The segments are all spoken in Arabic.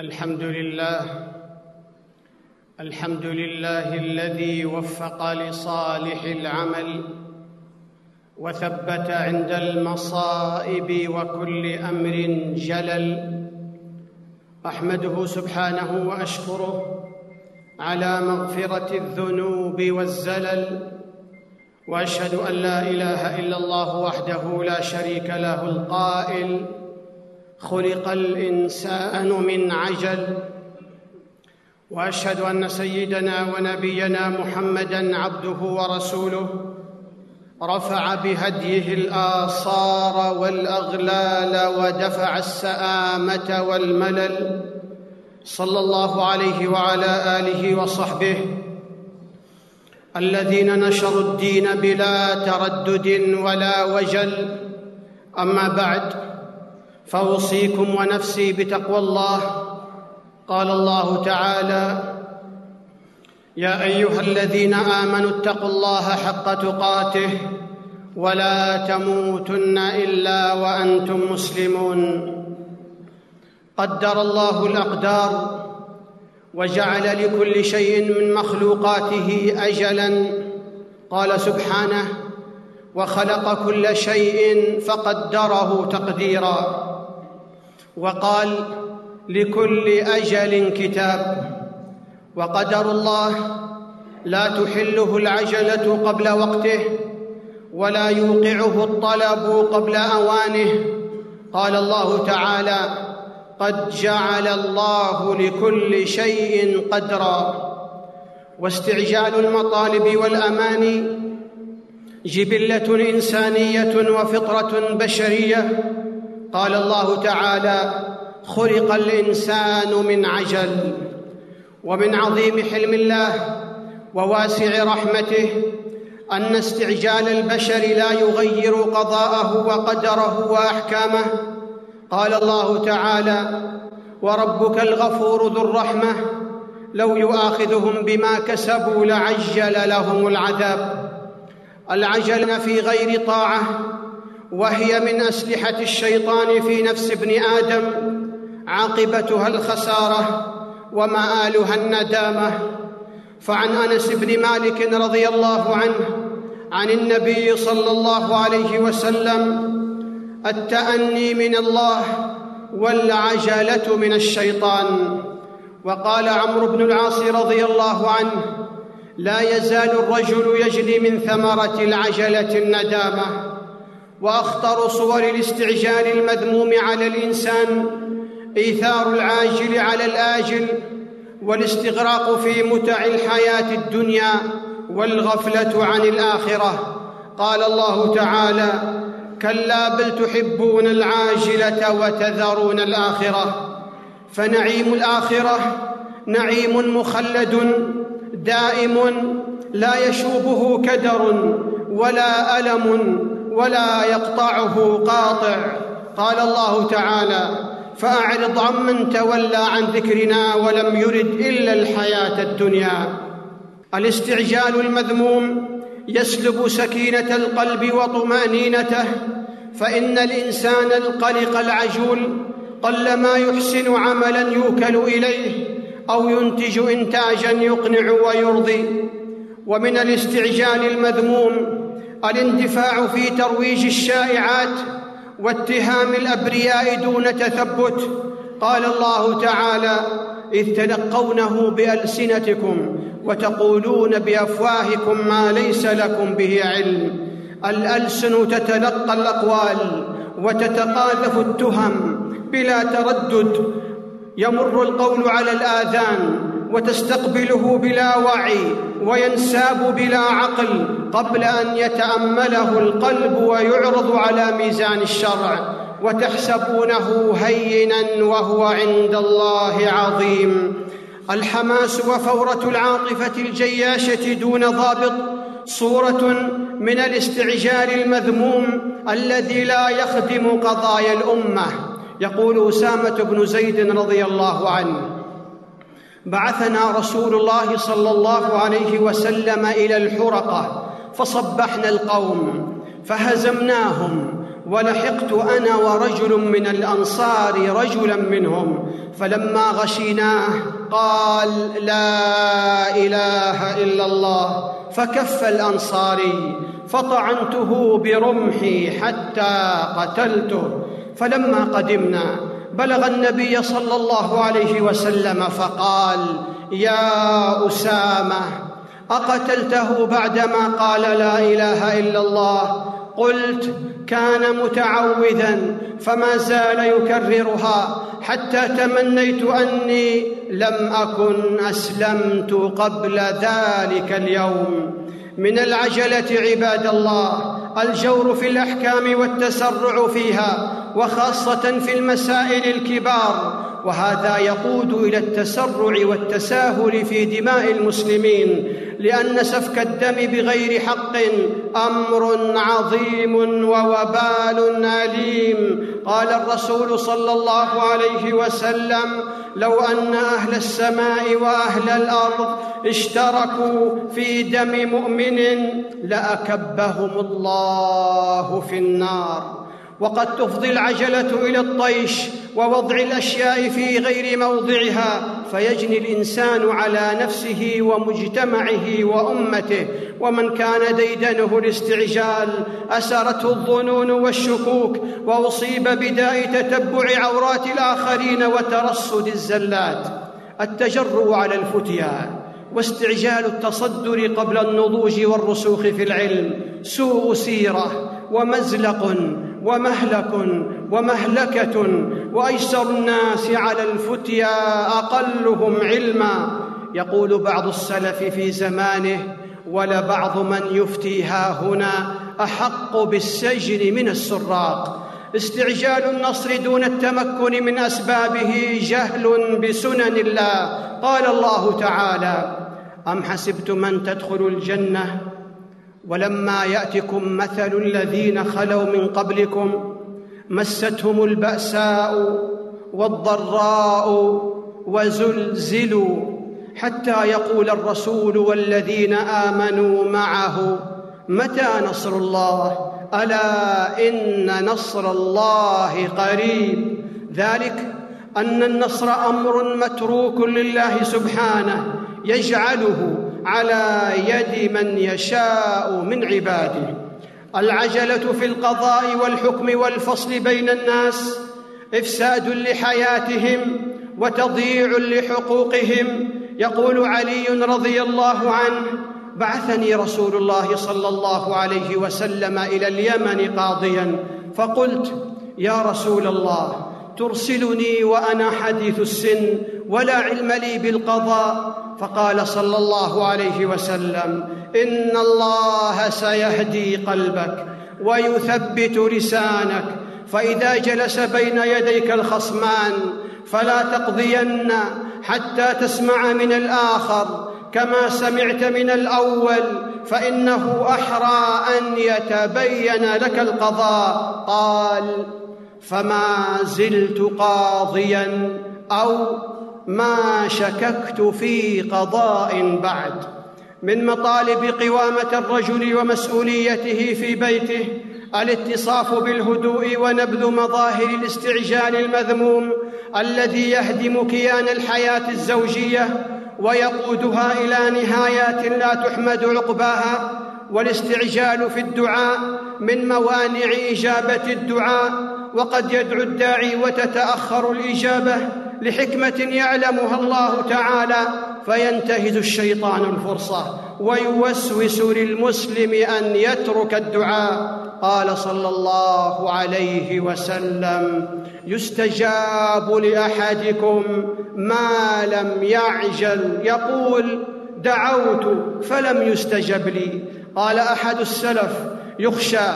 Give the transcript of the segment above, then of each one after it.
الحمد لله. الحمد لله الذي وفق لصالح العمل وثبت عند المصائب وكل أمر جلل. أحمده سبحانه وأشكره على مغفرة الذنوب والزلل. وأشهد أن لا إله إلا الله وحده لا شريك له القائل. خلق الإنسان من عجل. وأشهد أن سيدنا ونبينا محمدا عبده ورسوله رفع بهديه الآثار والأغلال ودفع السآمة والملل. صلى الله عليه وعلى آله وصحبه. الذين نشروا الدين بلا تردد ولا وجل. أما بعد فأوصيكم ونفسي بتقوى الله. قال الله تعالى يا أيها الذين آمنوا اتقوا الله حق تقاته ولا تموتن إلا وأنتم مسلمون. قدر الله الأقدار وجعل لكل شيء من مخلوقاته اجلا. قال سبحانه وخلق كل شيء فقدره تقديرا. وقال لكل أجل كتاب. وقدر الله لا تحله العجلة قبل وقته ولا يوقعه الطلب قبل أوانه. قال الله تعالى قد جعل الله لكل شيء قدرا. واستعجال المطالب والاماني جبلة إنسانية وفطرة بشرية. قال الله تعالى خلق الإنسان من عجل ومن عظيم حلم الله وواسع رحمته أن استعجال البشر لا يغير قضاءه وقدره وأحكامه. قال الله تعالى وربك الغفور ذو الرحمة لو يؤاخذهم بما كسبوا لعجل لهم العذاب. العجل في غير طاعة وهي من أسلحة الشيطان في نفس ابن آدم عاقبتها الخسارة ومآلها الندامة. فعن أنس بن مالك رضي الله عنه عن النبي صلى الله عليه وسلم التأني من الله والعجلة من الشيطان. وقال عمرو بن العاص رضي الله عنه لا يزال الرجل يجني من ثمرة العجلة الندامة. وأخطر صور الاستعجال المذموم على الإنسان إيثار العاجل على الآجل والاستغراق في متع الحياة الدنيا والغفلة عن الآخرة. قال الله تعالى كلا بل تحبون العاجلة وتذرون الآخرة. فنعيم الآخرة نعيم مخلد دائم لا يشوبه كدر ولا ألم ولا يقطعه قاطع. قال الله تعالى فأعرض عمن تولى عن ذكرنا ولم يرد إلا الحياة الدنيا. الاستعجال المذموم يسلب سكينة القلب وطمأنينته فإن الإنسان القلق العجول قلما يحسن عملا يوكل إليه أو ينتج إنتاجا يقنع ويرضي. ومن الاستعجال المذموم الاندفاع في ترويج الشائعات واتهام الأبرياء دون تثبت. قال الله تعالى إذ تلقونه بألسنتكم وتقولون بأفواهكم ما ليس لكم به علم. الألسن تتلقى الأقوال وتتقاذف التهم بلا تردد. يمر القول على الآذان وتستقبله بلا وعي. وينساب بلا عقل قبل أن يتأمله القلب ويعرض على ميزان الشرع وتحسبونه هينا وهو عند الله عظيم. الحماس وفورة العاطفة الجياشة دون ضابط صورة من الاستعجال المذموم الذي لا يخدم قضايا الأمة. يقول أسامة بن زيد رضي الله عنه بعثنا رسول الله صلى الله عليه وسلم إلى الحرقة فصبحنا القوم فهزمناهم ولحقت أنا ورجل من الأنصار رجلا منهم فلما غشيناه قال لا إله إلا الله. فكف الأنصاري فطعنته برمحي حتى قتلته فلما قدمنا بلغ النبي صلى الله عليه وسلم فقال يا أسامة أقتلته بعدما قال لا إله إلا الله؟ قلت كان متعوذا فما زال يكررها حتى تمنيت أني لم أكن أسلمت قبل ذلك اليوم. من العجلة عباد الله الجور في الأحكام والتسرع فيها وخاصة في المسائل الكبار وهذا يقود إلى التسرع والتساهل في دماء المسلمين لأن سفك الدم بغير حق أمر عظيم ووبال أليم. قال الرسول صلى الله عليه وسلم لو أن أهل السماء وأهل الأرض اشتركوا في دم مؤمن لأكبهم الله في النار. وقد تفضي العجلة إلى الطيش ووضع الأشياء في غير موضعها فيجني الإنسان على نفسه ومجتمعه وأمته. ومن كان ديدنه الاستعجال أسرته الظنون والشكوك وأصيب بداء تتبع عورات الآخرين وترصد الزلات. التجرؤ على الفتيا واستعجال التصدر قبل النضوج والرسوخ في العلم. سوء سيرة ومزلق ومهلك ومهلكة وأيسر الناس على الفتيا أقلهم علما. يقول بعض السلف في زمانه ولبعض من يفتي ها هنا أحق بالسجن من السراق. استعجال النصر دون التمكن من أسبابه جهل بسنن الله. قال الله تعالى أم حسبتم أن تدخلوا الجنة ولما يأتكم مثل الذين خلوا من قبلكم مستهم البأساء والضراء وزلزلوا حتى يقول الرسول والذين آمنوا معه متى نصر الله؟ ألا إن نصر الله قريب. ذلك أن النصر أمر متروك لله سبحانه يجعله على يد من يشاء من عباده. العجلة في القضاء والحكم والفصل بين الناس إفساد لحياتهم وتضييع لحقوقهم. يقول علي رضي الله عنه بعثني رسول الله صلى الله عليه وسلم إلى اليمن قاضيا فقلت يا رسول الله ترسلني وأنا حديث السن ولا علم لي بالقضاء. فقال صلى الله عليه وسلم إن الله سيهدي قلبك ويثبت لسانك. فإذا جلس بين يديك الخصمان فلا تقضين حتى تسمع من الآخر. كما سمعت من الأول فإنه أحرى أن يتبين لك القضاء. قال فما زلت قاضيا أو ما شككت في قضاء بعد. من مطالب قوامة الرجل ومسؤوليته في بيته الاتصاف بالهدوء ونبذ مظاهر الاستعجال المذموم الذي يهدم كيان الحياة الزوجية ويقودها إلى نهايات لا تحمد عقباها والاستعجال في الدعاء من موانع إجابة الدعاء وقد يدعو الداعي وتتأخر الإجابة لحكمة يعلمها الله تعالى فينتهز الشيطان الفرصة ويوسوس للمسلم أن يترك الدعاء. قال صلى الله عليه وسلم يستجاب لأحدكم ما لم يعجل يقول دعوت فلم يستجب لي. قال أحد السلف يخشى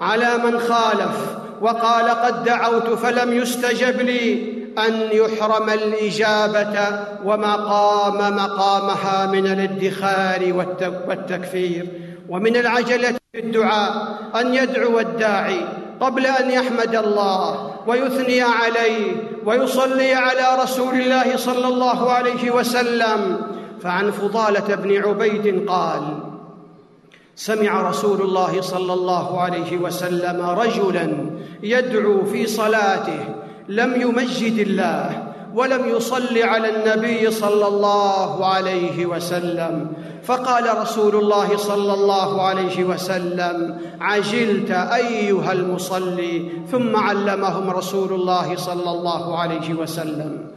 على من خالف وقال قد دعوت فلم يستجب لي. أن يحرم الإجابة وما قام مقامها من الادخار والتكفير. ومن العجلة في الدعاء أن يدعو الداعي قبل أن يحمد الله ويثني عليه ويصلي على رسول الله صلى الله عليه وسلم. فعن فضالة بن عبيد قال سمع رسول الله صلى الله عليه وسلم رجلا يدعو في صلاته لم يمجد الله ولم يصل على النبي صلى الله عليه وسلم. فقال رسول الله صلى الله عليه وسلم عجلت أيها المصلي. ثم علمهم رسول الله صلى الله عليه وسلم.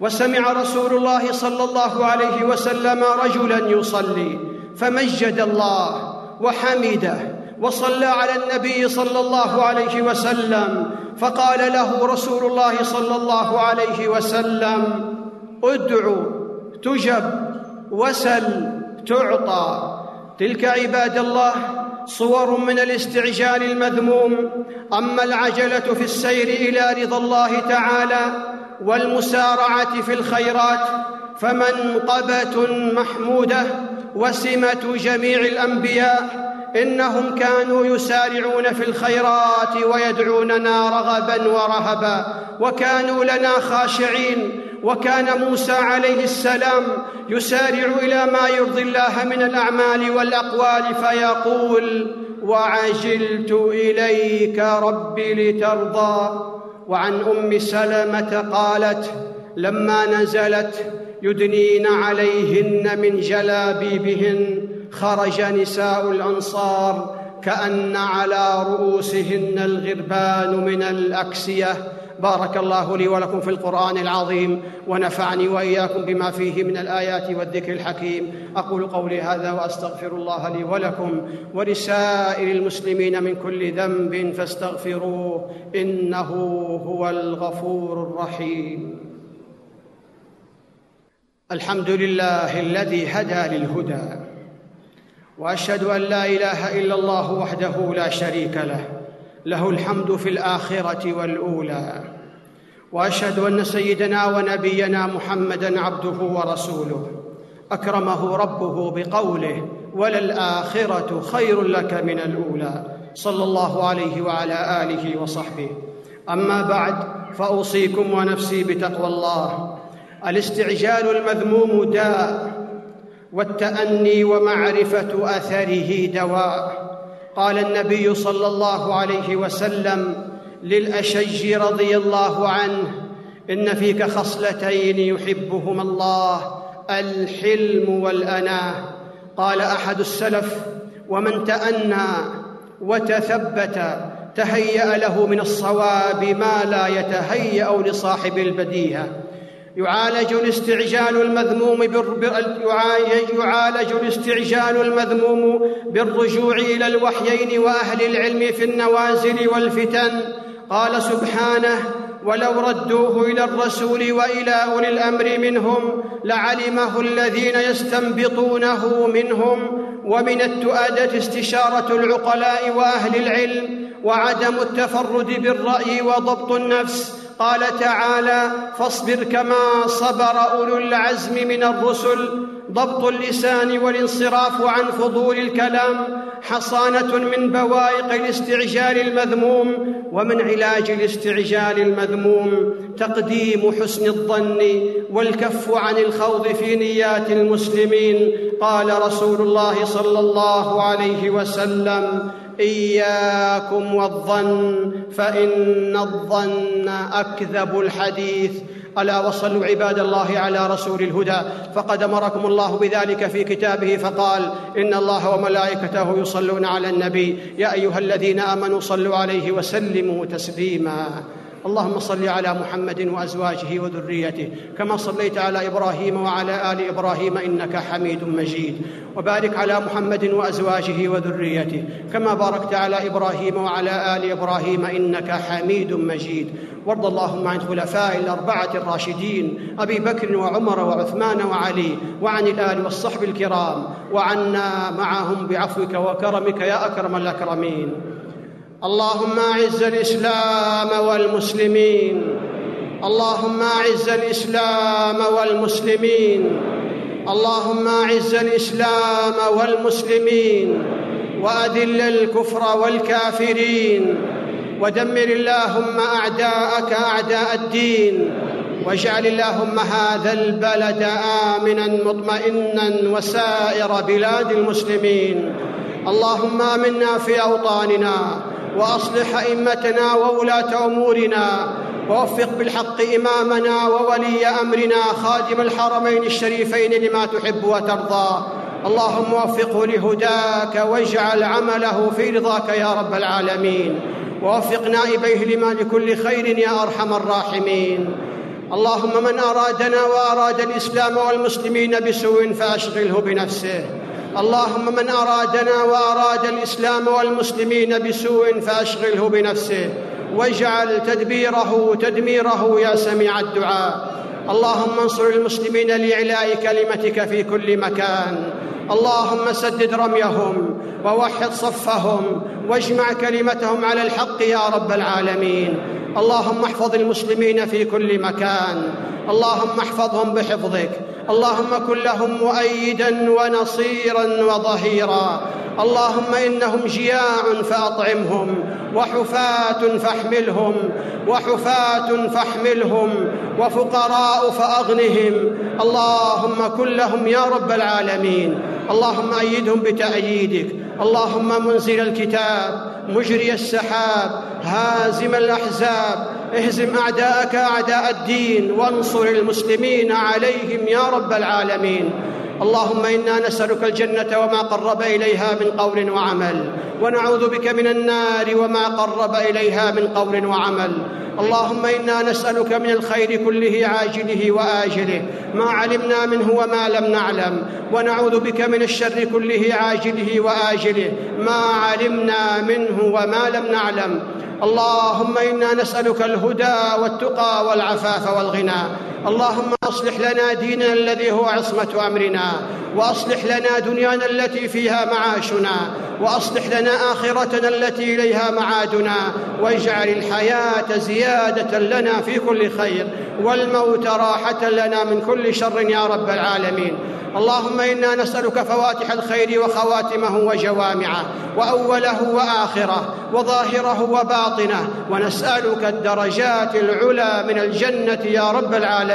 وسمع رسول الله صلى الله عليه وسلم رجلا يصلي فمجد الله وحمده. وصلى على النبي صلى الله عليه وسلم فقال له رسول الله صلى الله عليه وسلم ادعو تجب وسل تعطى. تلك عباد الله صور من الاستعجال المذموم أما العجلة في السير إلى رضا الله تعالى والمسارعة في الخيرات فمنقبة محمودة وسمة جميع الأنبياء إنهم كانوا يسارعون في الخيرات ويدعوننا رغبا ورهبا وكانوا لنا خاشعين وكان موسى عليه السلام يسارع إلى ما يرضي الله من الأعمال والأقوال فيقول وعجلت إليك رب لترضى وعن أم سلمة قالت لما نزلت يدنين عليهن من جلابيبهن خرج نساء الأنصار كأن على رؤوسهن الغربان من الأكسية. بارك الله لي ولكم في القرآن العظيم ونفعني وإياكم بما فيه من الآيات والذكر الحكيم. أقول قولي هذا وأستغفر الله لي ولكم ولسائر المسلمين من كل ذنب فاستغفروه إنه هو الغفور الرحيم. الحمد لله الذي هدى للهدى. وأشهد أن لا إله إلا الله وحده لا شريك له. له الحمد في الآخرة والأولى. وأشهد أن سيدنا ونبينا محمدا عبده ورسوله. أكرمه ربه بقوله وللآخرة خير لك من الأولى. صلى الله عليه وعلى آله وصحبه. أما بعد فأوصيكم ونفسي بتقوى الله. الاستعجال المذموم داء. والتأني ومعرفة أثره دواء. قال النبي صلى الله عليه وسلم للأشج رضي الله عنه إن فيك خصلتين يحبهما الله الحلم والاناه قال أحد السلف ومن تأنى وتثبت تهيأ له من الصواب ما لا يتهيأ لصاحب البديهة. يعالج الاستعجال المذموم يعالج الاستعجال المذموم بالرجوع إلى الوحيين وأهل العلم في النوازل والفتن. قال سبحانه ولو ردوه إلى الرسول وإلى أولي الأمر منهم لعلمه الذين يستنبطونه منهم ومن التؤاده استشارة العقلاء وأهل العلم وعدم التفرد بالرأي وضبط النفس قال تعالى فاصبر كما صبر أولو العزم من الرسل ضبط اللسان والانصراف عن فضول الكلام حصانة من بوائق الاستعجال المذموم ومن علاج الاستعجال المذموم تقديم حسن الظن والكف عن الخوض في نيات المسلمين قال رسول الله صلى الله عليه وسلم. إياكم والظن فإن الظن أكذب الحديث. ألا وصلوا عباد الله على رسول الهدى. فقد أمركم الله بذلك في كتابه فقال إن الله وملائكته يصلون على النبي. يا أيها الذين آمنوا صلوا عليه وسلموا تسليما. اللهم صل على محمد وأزواجه وذريته كما صليت على إبراهيم وعلى آل إبراهيم إنك حميد مجيد وبارك على محمد وأزواجه وذريته كما باركت على إبراهيم وعلى آل إبراهيم إنك حميد مجيد وارض اللهم عن الخلفاء الأربعة الراشدين أبي بكر وعمر وعثمان وعلي وعن الآل والصحب الكرام وعنا معهم بعفوك وكرمك يا أكرم الأكرمين اللهم اعز الإسلام والمسلمين. اللهم اعز الإسلام والمسلمين. اللهم اعز الإسلام والمسلمين. وأذل الكفر والكافرين. ودمر اللهم أعداءك أعداء الدين. واجعل اللهم هذا البلد آمنا مطمئنا وسائر بلاد المسلمين. اللهم آمنا في أوطاننا. وأصلح أئمتنا وولاة أمورنا ووفق بالحق إمامنا وولي أمرنا خادم الحرمين الشريفين لما تحب وترضى. اللهم وفقه لهداك واجعل عمله في رضاك يا رب العالمين. ووفق نائبيه لما لكل خير يا أرحم الراحمين. اللهم من أرادنا وأراد الإسلام والمسلمين بسوء فأشغله بنفسه. اللهم من أرادنا وأراد الإسلام والمسلمين بسوء فأشغله بنفسه واجعل تدبيره تدميره يا سميع الدعاء. اللهم انصر المسلمين لإعلاء كلمتك في كل مكان. اللهم سدد رميهم ووحد صفهم واجمع كلمتهم على الحق يا رب العالمين. اللهم احفظ المسلمين في كل مكان. اللهم احفظهم بحفظك. اللهم كن لهم مؤيدا ونصيرا وظهيرا. اللهم إنهم جياع فأطعمهم وحفاة فاحملهم وحفاة فاحملهم وفقراء فأغنهم. اللهم كن لهم يا رب العالمين. اللهم أيدهم بتأييدك. اللهم منزل الكتاب مجري السحاب هازم الأحزاب اهزم أعداءك أعداء الدين وانصر المسلمين عليهم يا رب العالمين. اللهم إنا نسألك الجنة وما قرب إليها من قول وعمل ونعوذ بك من النار وما قرب إليها من قول وعمل. اللهم إنا نسألك من الخير كله عاجله وآجله ما علمنا منه وما لم نعلم. ونعوذ بك من الشر كله عاجله وآجله ما علمنا منه وما لم نعلم. اللهم إنا نسألك الهدى والتقى والعفاف والغنى اللهم اصلح لنا ديننا الذي هو عصمة أمرنا وأصلح لنا دنيانا التي فيها معاشنا وأصلح لنا آخرتنا التي إليها معادنا واجعل الحياة زيادة لنا في كل خير والموت راحة لنا من كل شر يا رب العالمين. اللهم إنا نسألك فواتح الخير وخواتمه وجوامعه وأوله وآخره وظاهره وباطنه ونسألك الدرجات العلى من الجنة يا رب العالمين.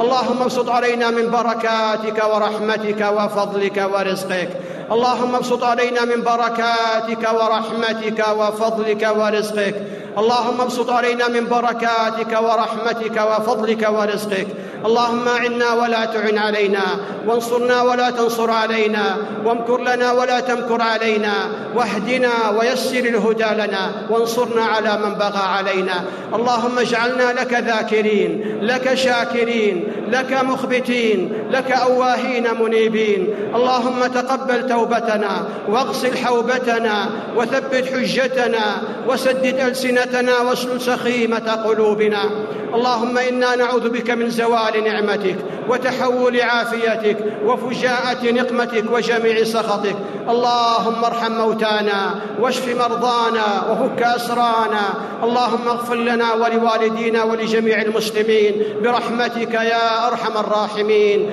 اللهم ابسط علينا من بركاتك ورحمتك وفضلك ورزقك. اللهم ابسط علينا من بركاتك ورحمتك وفضلك ورزقك. اللهم ابسط علينا من بركاتك ورحمتك وفضلك ورزقك. اللهم اعنا ولا تعن علينا. وانصرنا ولا تنصر علينا. وامكر لنا ولا تمكر علينا. واهدنا ويسر الهدى لنا. وانصرنا على من بغى علينا. اللهم اجعلنا لك ذاكرين لك شاكرين لك مخبتين لك أواهين منيبين. اللهم تقبل توبتنا واغسل حوبتنا وثبت حجتنا وسدد ألسنتنا واسلل سخيمة قلوبنا. اللهم إنا نعوذ بك من زوال نعمتك وتحول عافيتك وفجاءة نقمتك وجميع سخطك. اللهم ارحم موتانا واشف مرضانا وفك أسرانا. اللهم اغفر لنا ولوالدينا ولجميع المسلمين برحمتك يا أرحم الراحمين.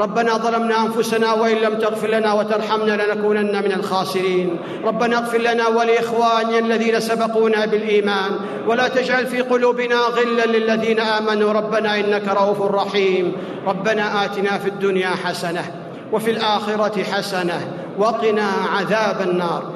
ربنا ظلمنا أنفسنا وإن لم تغفر لنا وترحمنا لنكونن من الخاسرين. ربنا اغفر لنا ولإخواننا الذين سبقونا بالإيمان. ولا تجعل في قلوبنا غلا للذين آمنوا. ربنا إنك رؤوف رحيم. ربنا آتنا في الدنيا حسنة وفي الآخرة حسنة وقنا عذاب النار.